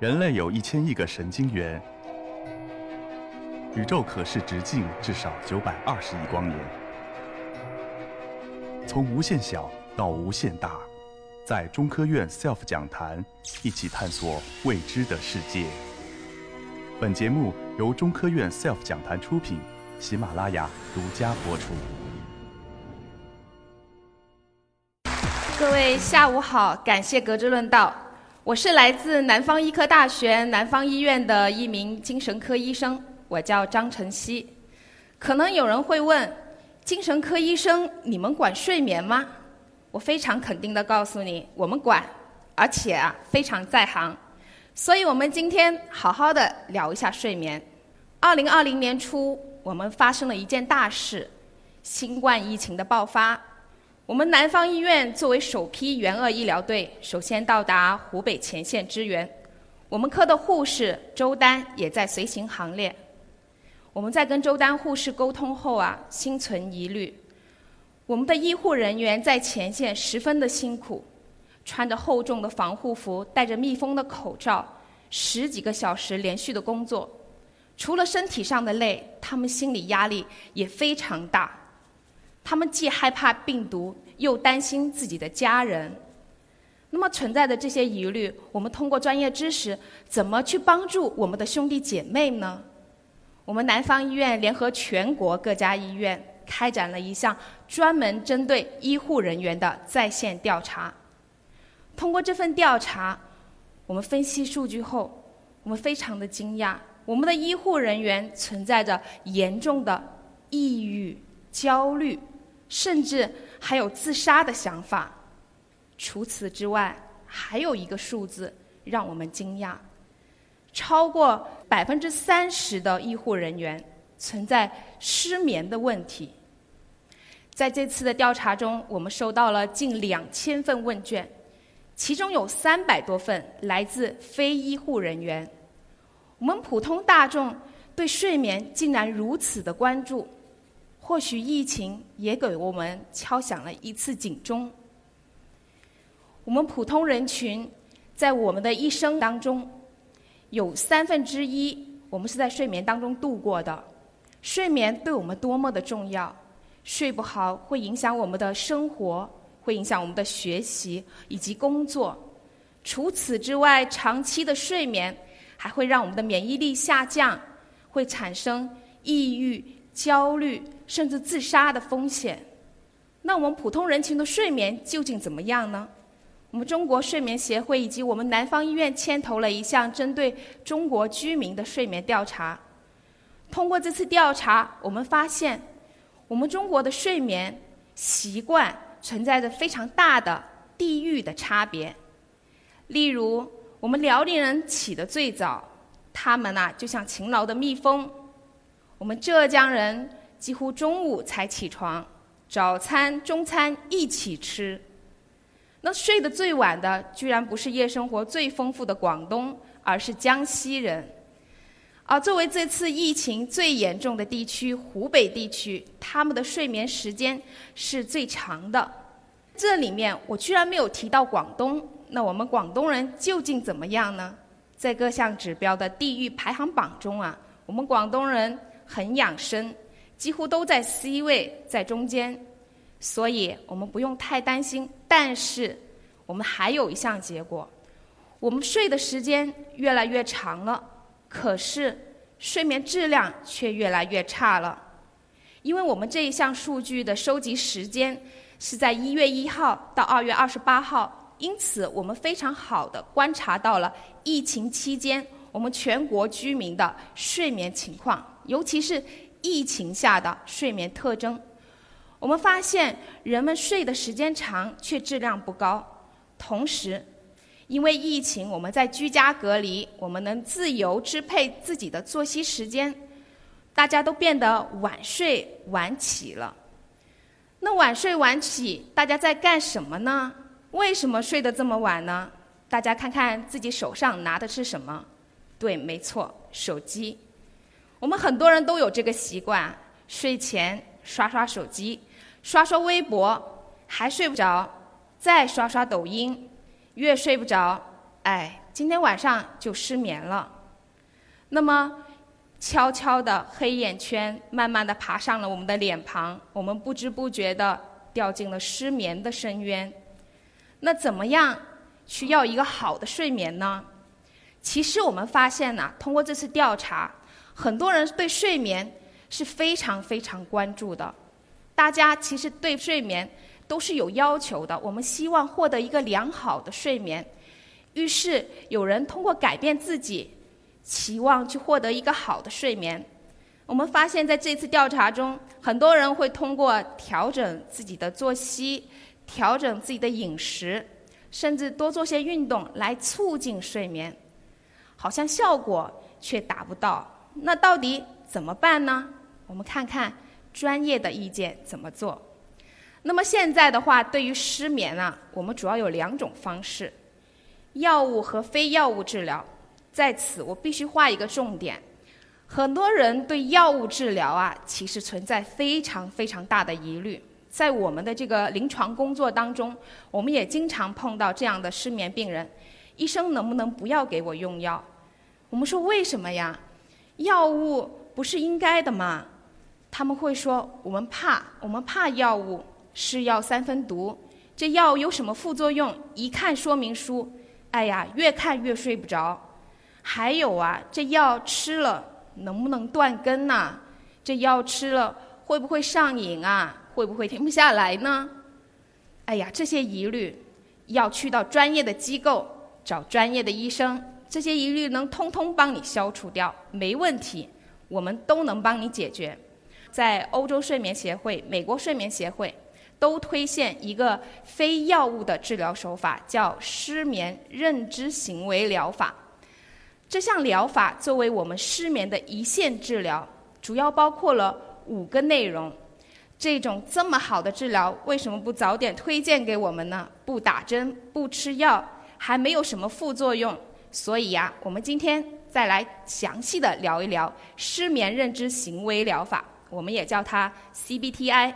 人类有一千亿个神经元，宇宙可视直径至少九百二十亿光年。从无限小到无限大，在中科院 SELF 讲坛一起探索未知的世界。本节目由中科院 SELF 讲坛出品，喜马拉雅独家播出。各位下午好，感谢格致论道。我是来自南方医科大学南方医院的一名精神科医生，我叫张晨曦。可能有人会问，精神科医生你们管睡眠吗？我非常肯定的告诉你，我们管，而且啊非常在行。所以我们今天好好的聊一下睡眠。二零二零年初，我们发生了一件大事，新冠疫情的爆发。我们南方医院作为首批援鄂医疗队，首先到达湖北前线支援。我们科的护士周丹也在随行行列。我们在跟周丹护士沟通后啊，心存疑虑。我们的医护人员在前线十分的辛苦，穿着厚重的防护服，戴着密封的口罩，十几个小时连续的工作。除了身体上的累，他们心理压力也非常大。他们既害怕病毒，又担心自己的家人。那么存在的这些疑虑，我们通过专业知识，怎么去帮助我们的兄弟姐妹呢？我们南方医院联合全国各家医院，开展了一项专门针对医护人员的在线调查。通过这份调查，我们分析数据后，我们非常的惊讶，我们的医护人员存在着严重的抑郁、焦虑。甚至还有自杀的想法。除此之外，还有一个数字让我们惊讶：超过百分之三十的医护人员存在失眠的问题。在这次的调查中，我们收到了近两千份问卷，其中有三百多份来自非医护人员。我们普通大众对睡眠竟然如此的关注。或许疫情也给我们敲响了一次警钟。我们普通人群在我们的一生当中，有三分之一我们是在睡眠当中度过的。睡眠对我们多么的重要，睡不好会影响我们的生活，会影响我们的学习以及工作。除此之外，长期的睡眠还会让我们的免疫力下降，会产生抑郁、焦虑。甚至自杀的风险。那我们普通人群的睡眠究竟怎么样呢？我们中国睡眠协会以及我们南方医院牵头了一项针对中国居民的睡眠调查。通过这次调查，我们发现，我们中国的睡眠习惯存在着非常大的地域的差别。例如，我们辽宁人起得最早，他们呐就像勤劳的蜜蜂；我们浙江人。几乎中午才起床，早餐、中餐一起吃。那睡得最晚的，居然不是夜生活最丰富的广东，而是江西人。而作为这次疫情最严重的地区，湖北地区，他们的睡眠时间是最长的。这里面我居然没有提到广东，那我们广东人究竟怎么样呢？在各项指标的地域排行榜中啊，我们广东人很养生。几乎都在 C 位，在中间，所以我们不用太担心。但是，我们还有一项结果：我们睡的时间越来越长了，可是睡眠质量却越来越差了。因为我们这一项数据的收集时间是在一月一号到二月二十八号，因此我们非常好的观察到了疫情期间我们全国居民的睡眠情况，尤其是。疫情下的睡眠特征，我们发现人们睡的时间长，却质量不高。同时，因为疫情，我们在居家隔离，我们能自由支配自己的作息时间，大家都变得晚睡晚起了。那晚睡晚起，大家在干什么呢？为什么睡得这么晚呢？大家看看自己手上拿的是什么？对，没错，手机。我们很多人都有这个习惯，睡前刷刷手机，刷刷微博，还睡不着，再刷刷抖音，越睡不着，哎，今天晚上就失眠了。那么，悄悄的黑眼圈慢慢的爬上了我们的脸庞，我们不知不觉的掉进了失眠的深渊。那怎么样需要一个好的睡眠呢？其实我们发现呢，通过这次调查，很多人对睡眠是非常非常关注的。大家其实对睡眠都是有要求的，我们希望获得一个良好的睡眠。于是有人通过改变自己，期望去获得一个好的睡眠。我们发现在这次调查中，很多人会通过调整自己的作息、调整自己的饮食，甚至多做些运动来促进睡眠，好像效果却达不到。那到底怎么办呢？我们看看。专业的意见怎么做？那么现在的话，对于失眠啊，我们主要有两种方式：药物和非药物治疗。在此，我必须画一个重点。很多人对药物治疗啊，其实存在非常非常大的疑虑。在我们的这个临床工作当中，我们也经常碰到这样的失眠病人：医生能不能不要给我用药？我们说为什么呀？药物不是应该的吗？他们会说：“我们怕，我们怕药物，是药三分毒。这药有什么副作用？一看说明书，哎呀，越看越睡不着。还有啊，这药吃了能不能断根呐？这药吃了会不会上瘾啊？会不会停不下来呢？哎呀，这些疑虑要去到专业的机构找专业的医生，这些疑虑能通通帮你消除掉，没问题，我们都能帮你解决。”在欧洲睡眠协会、美国睡眠协会都推荐一个非药物的治疗手法，叫失眠认知行为疗法。这项疗法作为我们失眠的一线治疗，主要包括了五个内容。这种这么好的治疗，为什么不早点推荐给我们呢？不打针、不吃药，还没有什么副作用。所以呀，我们今天再来详细的聊一聊失眠认知行为疗法。我们也叫它 CBTI。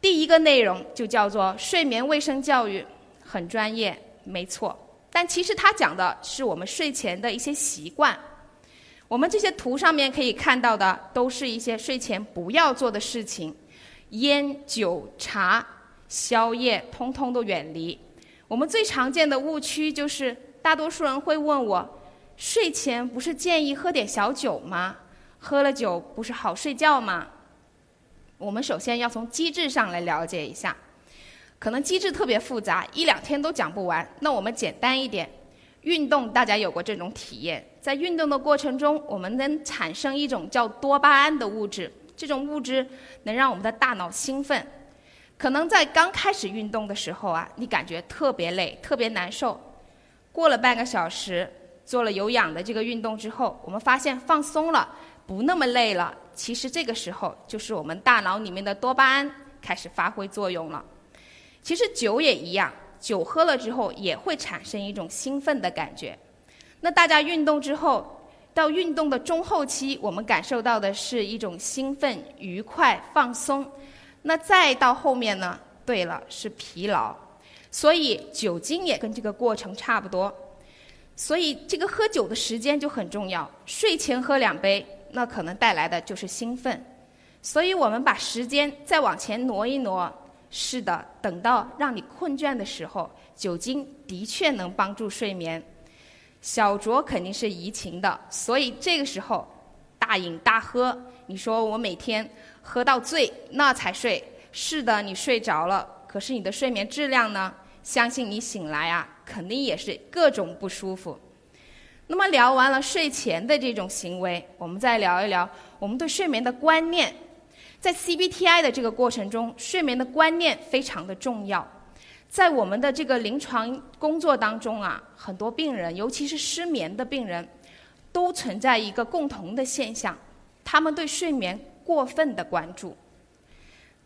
第一个内容就叫做睡眠卫生教育，很专业，没错。但其实它讲的是我们睡前的一些习惯。我们这些图上面可以看到的，都是一些睡前不要做的事情，烟酒茶、宵夜，通通都远离。我们最常见的误区就是，大多数人会问我，睡前不是建议喝点小酒吗？喝了酒不是好睡觉吗？我们首先要从机制上来了解一下，可能机制特别复杂，一两天都讲不完。那我们简单一点，运动大家有过这种体验，在运动的过程中，我们能产生一种叫多巴胺的物质，这种物质能让我们的大脑兴奋。可能在刚开始运动的时候啊，你感觉特别累，特别难受。过了半个小时，做了有氧的这个运动之后，我们发现放松了。不那么累了，其实这个时候就是我们大脑里面的多巴胺开始发挥作用了。其实酒也一样，酒喝了之后也会产生一种兴奋的感觉。那大家运动之后，到运动的中后期，我们感受到的是一种兴奋、愉快、放松。那再到后面呢？对了，是疲劳。所以酒精也跟这个过程差不多。所以这个喝酒的时间就很重要，睡前喝两杯。那可能带来的就是兴奋，所以我们把时间再往前挪一挪。是的，等到让你困倦的时候，酒精的确能帮助睡眠。小酌肯定是怡情的，所以这个时候大饮大喝，你说我每天喝到醉那才睡。是的，你睡着了，可是你的睡眠质量呢？相信你醒来啊，肯定也是各种不舒服。那么聊完了睡前的这种行为，我们再聊一聊我们对睡眠的观念。在 CBTI 的这个过程中，睡眠的观念非常的重要。在我们的这个临床工作当中啊，很多病人，尤其是失眠的病人，都存在一个共同的现象：他们对睡眠过分的关注。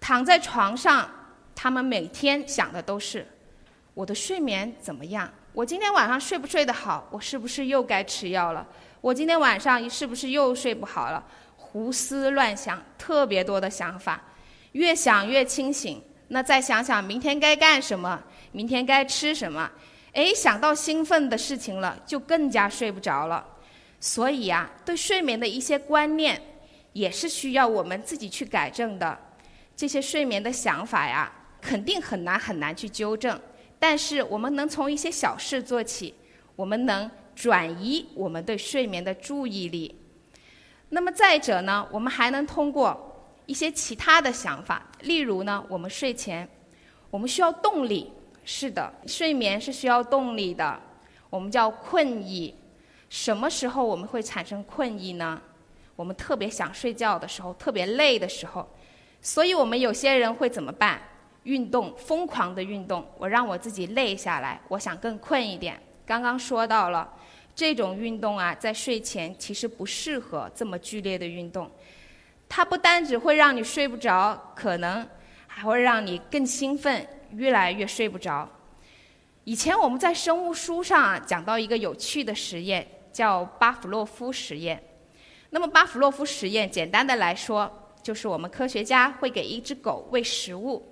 躺在床上，他们每天想的都是我的睡眠怎么样。我今天晚上睡不睡得好？我是不是又该吃药了？我今天晚上是不是又睡不好了？胡思乱想，特别多的想法，越想越清醒。那再想想明天该干什么？明天该吃什么？哎，想到兴奋的事情了，就更加睡不着了。所以呀，对睡眠的一些观念，也是需要我们自己去改正的。这些睡眠的想法呀，肯定很难很难去纠正。但是我们能从一些小事做起，我们能转移我们对睡眠的注意力。那么再者呢，我们还能通过一些其他的想法，例如呢，我们睡前我们需要动力。是的，睡眠是需要动力的，我们叫困意。什么时候我们会产生困意呢？我们特别想睡觉的时候，特别累的时候。所以我们有些人会怎么办？运动，疯狂的运动，我让我自己累下来，我想更困一点。刚刚说到了，这种运动啊，在睡前其实不适合这么剧烈的运动，它不单只会让你睡不着，可能还会让你更兴奋。越来越睡不着。以前我们在生物书上啊讲到一个有趣的实验，叫巴甫洛夫实验。那么巴甫洛夫实验简单的来说，就是我们科学家会给一只狗喂食物，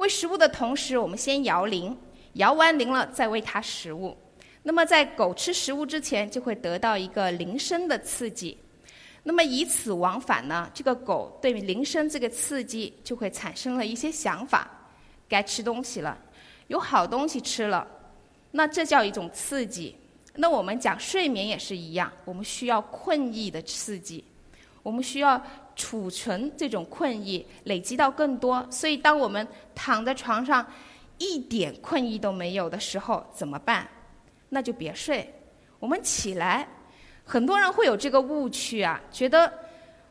喂食物的同时，我们先摇铃，摇完铃了再喂它食物。那么在狗吃食物之前，就会得到一个铃声的刺激。那么以此往返呢，这个狗对铃声这个刺激就会产生了一些想法。该吃东西了，有好东西吃了，那这叫一种刺激。那我们讲睡眠也是一样，我们需要困意的刺激，我们需要储存这种困意，累积到更多。所以，当我们躺在床上一点困意都没有的时候，怎么办？那就别睡，我们起来。很多人会有这个误区啊，觉得。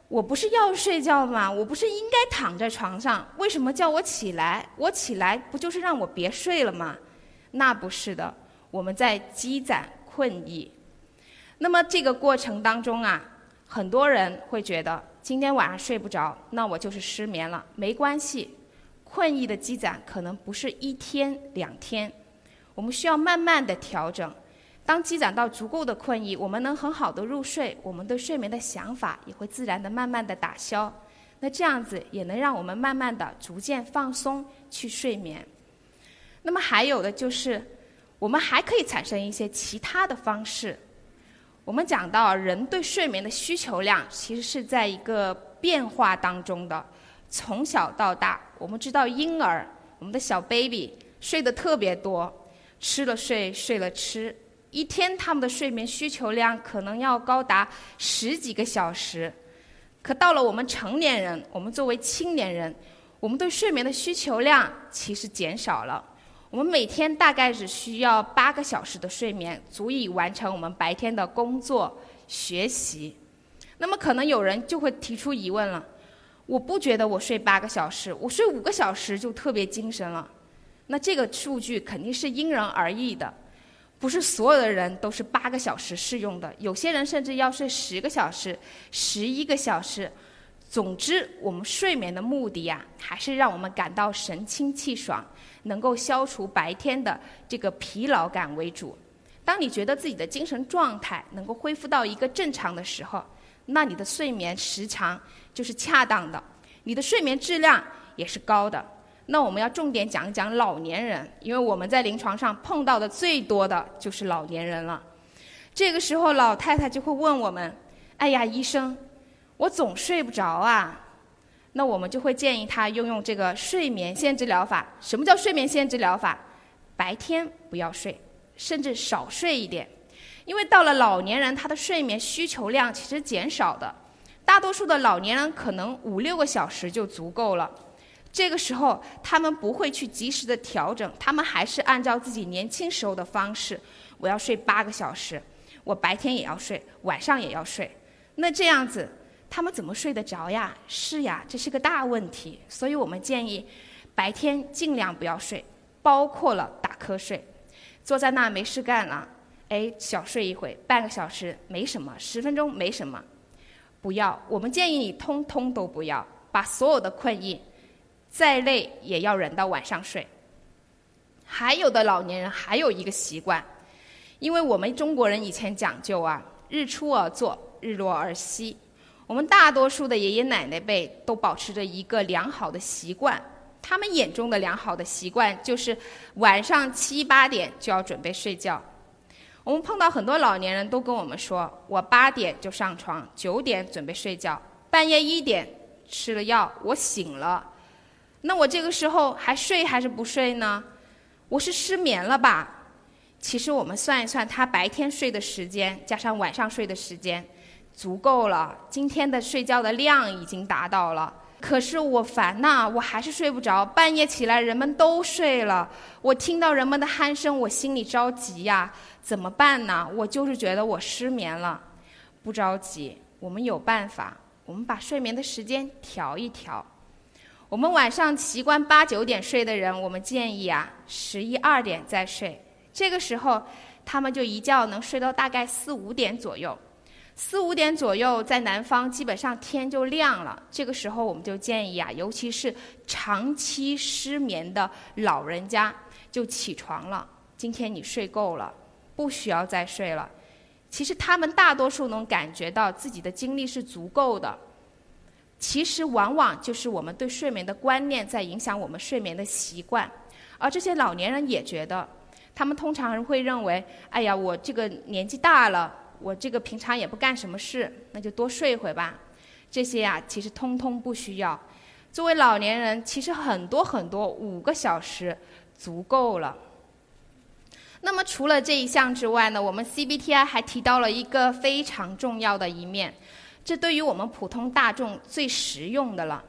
我不是要睡觉吗？我不是应该躺在床上？为什么叫我起来？我起来不就是让我别睡了吗？那不是的，我们在积攒困意。那么这个过程当中啊，很多人会觉得今天晚上睡不着，那我就是失眠了。没关系，困意的积攒可能不是一天两天，我们需要慢慢的调整。当积攒到足够的困意，我们能很好的入睡，我们对睡眠的想法也会自然的慢慢的打消。那这样子也能让我们慢慢的逐渐放松去睡眠。那么还有的就是，我们还可以产生一些其他的方式。我们讲到人对睡眠的需求量其实是在一个变化当中的，从小到大，我们知道婴儿，我们的小 baby 睡得特别多，吃了睡，睡了吃。一天，他们的睡眠需求量可能要高达十几个小时。可到了我们成年人，我们作为青年人，我们对睡眠的需求量其实减少了。我们每天大概只需要八个小时的睡眠，足以完成我们白天的工作、学习。那么，可能有人就会提出疑问了：我不觉得我睡八个小时，我睡五个小时就特别精神了。那这个数据肯定是因人而异的。不是所有的人都是八个小时适用的，有些人甚至要睡十个小时、十一个小时。总之，我们睡眠的目的呀，还是让我们感到神清气爽，能够消除白天的这个疲劳感为主。当你觉得自己的精神状态能够恢复到一个正常的时候，那你的睡眠时长就是恰当的，你的睡眠质量也是高的。那我们要重点讲一讲老年人，因为我们在临床上碰到的最多的就是老年人了。这个时候，老太太就会问我们：“哎呀，医生，我总睡不着啊。”那我们就会建议他用用这个睡眠限制疗法。什么叫睡眠限制疗法？白天不要睡，甚至少睡一点，因为到了老年人，他的睡眠需求量其实减少的。大多数的老年人可能五六个小时就足够了。这个时候，他们不会去及时的调整，他们还是按照自己年轻时候的方式，我要睡八个小时，我白天也要睡，晚上也要睡。那这样子，他们怎么睡得着呀？是呀，这是个大问题。所以我们建议，白天尽量不要睡，包括了打瞌睡，坐在那没事干了，哎，小睡一会，半个小时没什么，十分钟没什么，不要。我们建议你通通都不要，把所有的困意。再累也要忍到晚上睡。还有的老年人还有一个习惯，因为我们中国人以前讲究啊，日出而作，日落而息。我们大多数的爷爷奶奶辈都保持着一个良好的习惯，他们眼中的良好的习惯就是晚上七八点就要准备睡觉。我们碰到很多老年人都跟我们说，我八点就上床，九点准备睡觉，半夜一点吃了药，我醒了，那我这个时候还睡还是不睡呢？我是失眠了吧？其实我们算一算，他白天睡的时间加上晚上睡的时间，足够了，今天的睡觉的量已经达到了。可是我烦呐，我还是睡不着。半夜起来，人们都睡了，我听到人们的鼾声，我心里着急呀。怎么办呢？我就是觉得我失眠了。不着急，我们有办法。我们把睡眠的时间调一调。我们晚上习惯八九点睡的人，我们建议啊，十一二点再睡。这个时候，他们就一觉能睡到大概四五点左右。四五点左右，在南方基本上天就亮了。这个时候，我们就建议啊，尤其是长期失眠的老人家，就起床了。今天你睡够了，不需要再睡了。其实他们大多数能感觉到自己的精力是足够的。其实往往就是我们对睡眠的观念在影响我们睡眠的习惯，而这些老年人也觉得，他们通常会认为，哎呀，我这个年纪大了。我这个平常也不干什么事，那就多睡会吧。这些呀，其实通通不需要。作为老年人，其实很多很多五个小时足够了。那么除了这一项之外呢，我们 CBTI 还提到了一个非常重要的一面，这对于我们普通大众最实用的了。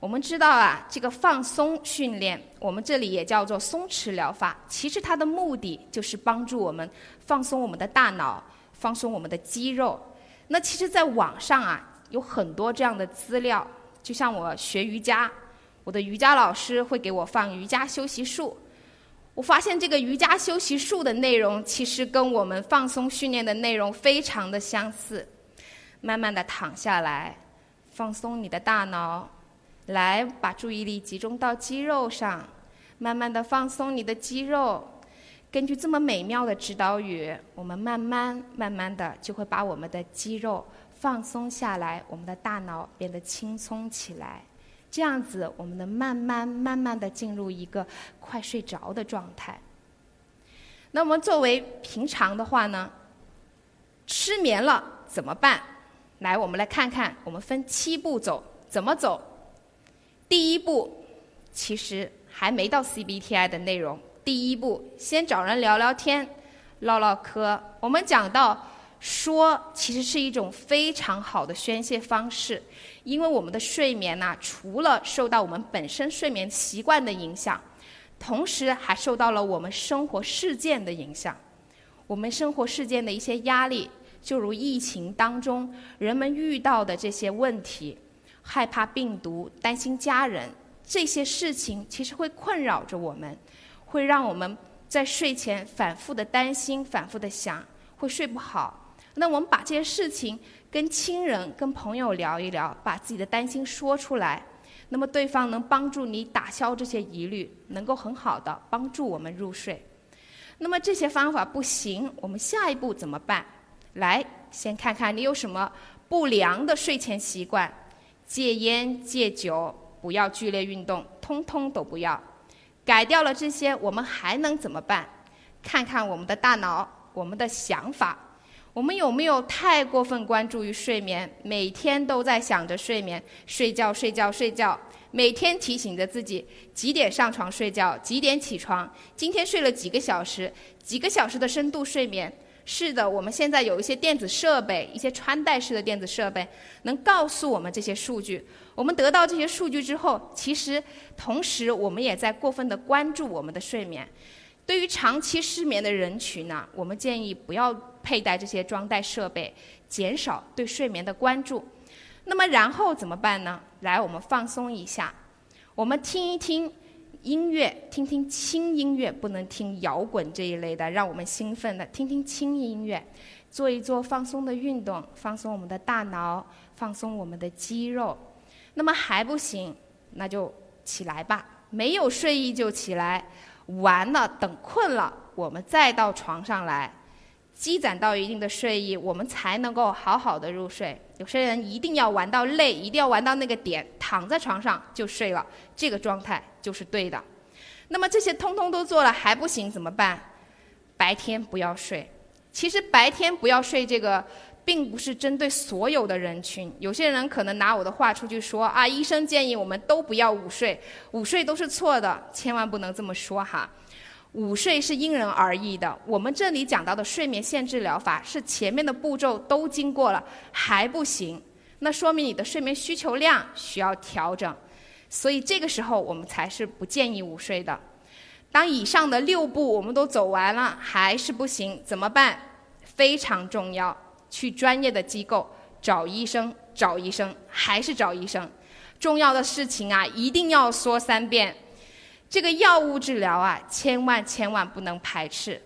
我们知道啊，这个放松训练，我们这里也叫做松弛疗法，其实它的目的就是帮助我们放松我们的大脑。放松我们的肌肉。那其实，在网上啊，有很多这样的资料。就像我学瑜伽，我的瑜伽老师会给我放瑜伽休息术。我发现这个瑜伽休息术的内容，其实跟我们放松训练的内容非常的相似。慢慢的躺下来，放松你的大脑，来把注意力集中到肌肉上，慢慢的放松你的肌肉。根据这么美妙的指导语，我们慢慢、慢慢的就会把我们的肌肉放松下来，我们的大脑变得轻松起来。这样子，我们能慢慢、慢慢的进入一个快睡着的状态。那么，作为平常的话呢，失眠了怎么办？来，我们来看看，我们分七步走，怎么走？第一步，其实还没到 CBTI 的内容。第一步，先找人聊聊天，唠唠嗑。我们讲到说，其实是一种非常好的宣泄方式，因为我们的睡眠呐，除了受到我们本身睡眠习惯的影响，同时还受到了我们生活事件的影响。我们生活事件的一些压力，就如疫情当中人们遇到的这些问题，害怕病毒、担心家人这些事情，其实会困扰着我们。会让我们在睡前反复的担心、反复的想，会睡不好。那我们把这些事情跟亲人、跟朋友聊一聊，把自己的担心说出来，那么对方能帮助你打消这些疑虑，能够很好的帮助我们入睡。那么这些方法不行，我们下一步怎么办？来，先看看你有什么不良的睡前习惯，戒烟、戒酒，不要剧烈运动，通通都不要。改掉了这些，我们还能怎么办？看看我们的大脑，我们的想法，我们有没有太过分关注于睡眠？每天都在想着睡眠，睡觉，睡觉，睡觉，每天提醒着自己几点上床睡觉，几点起床，今天睡了几个小时，几个小时的深度睡眠。是的，我们现在有一些电子设备，一些穿戴式的电子设备，能告诉我们这些数据。我们得到这些数据之后，其实同时我们也在过分的关注我们的睡眠。对于长期失眠的人群呢，我们建议不要佩戴这些装戴设备，减少对睡眠的关注。那么然后怎么办呢？来，我们放松一下，我们听一听。音乐，听听轻音乐，不能听摇滚这一类的，让我们兴奋的。听听轻音乐，做一做放松的运动，放松我们的大脑，放松我们的肌肉。那么还不行，那就起来吧。没有睡意就起来，完了等困了，我们再到床上来，积攒到一定的睡意，我们才能够好好的入睡。有些人一定要玩到累，一定要玩到那个点，躺在床上就睡了，这个状态就是对的。那么这些通通都做了还不行怎么办？白天不要睡。其实白天不要睡这个，并不是针对所有的人群。有些人可能拿我的话出去说啊，医生建议我们都不要午睡，午睡都是错的，千万不能这么说哈。午睡是因人而异的。我们这里讲到的睡眠限制疗法是前面的步骤都经过了还不行，那说明你的睡眠需求量需要调整，所以这个时候我们才是不建议午睡的。当以上的六步我们都走完了还是不行，怎么办？非常重要，去专业的机构找医生，找医生，还是找医生。重要的事情啊，一定要说三遍。这个药物治疗啊，千万千万不能排斥。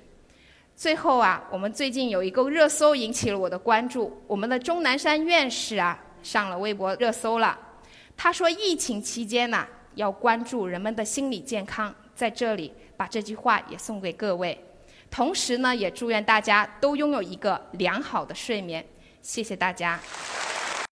最后啊，我们最近有一个热搜引起了我的关注，我们的钟南山院士啊上了微博热搜了。他说，疫情期间呢，要关注人们的心理健康。在这里，把这句话也送给各位，同时呢，也祝愿大家都拥有一个良好的睡眠。谢谢大家。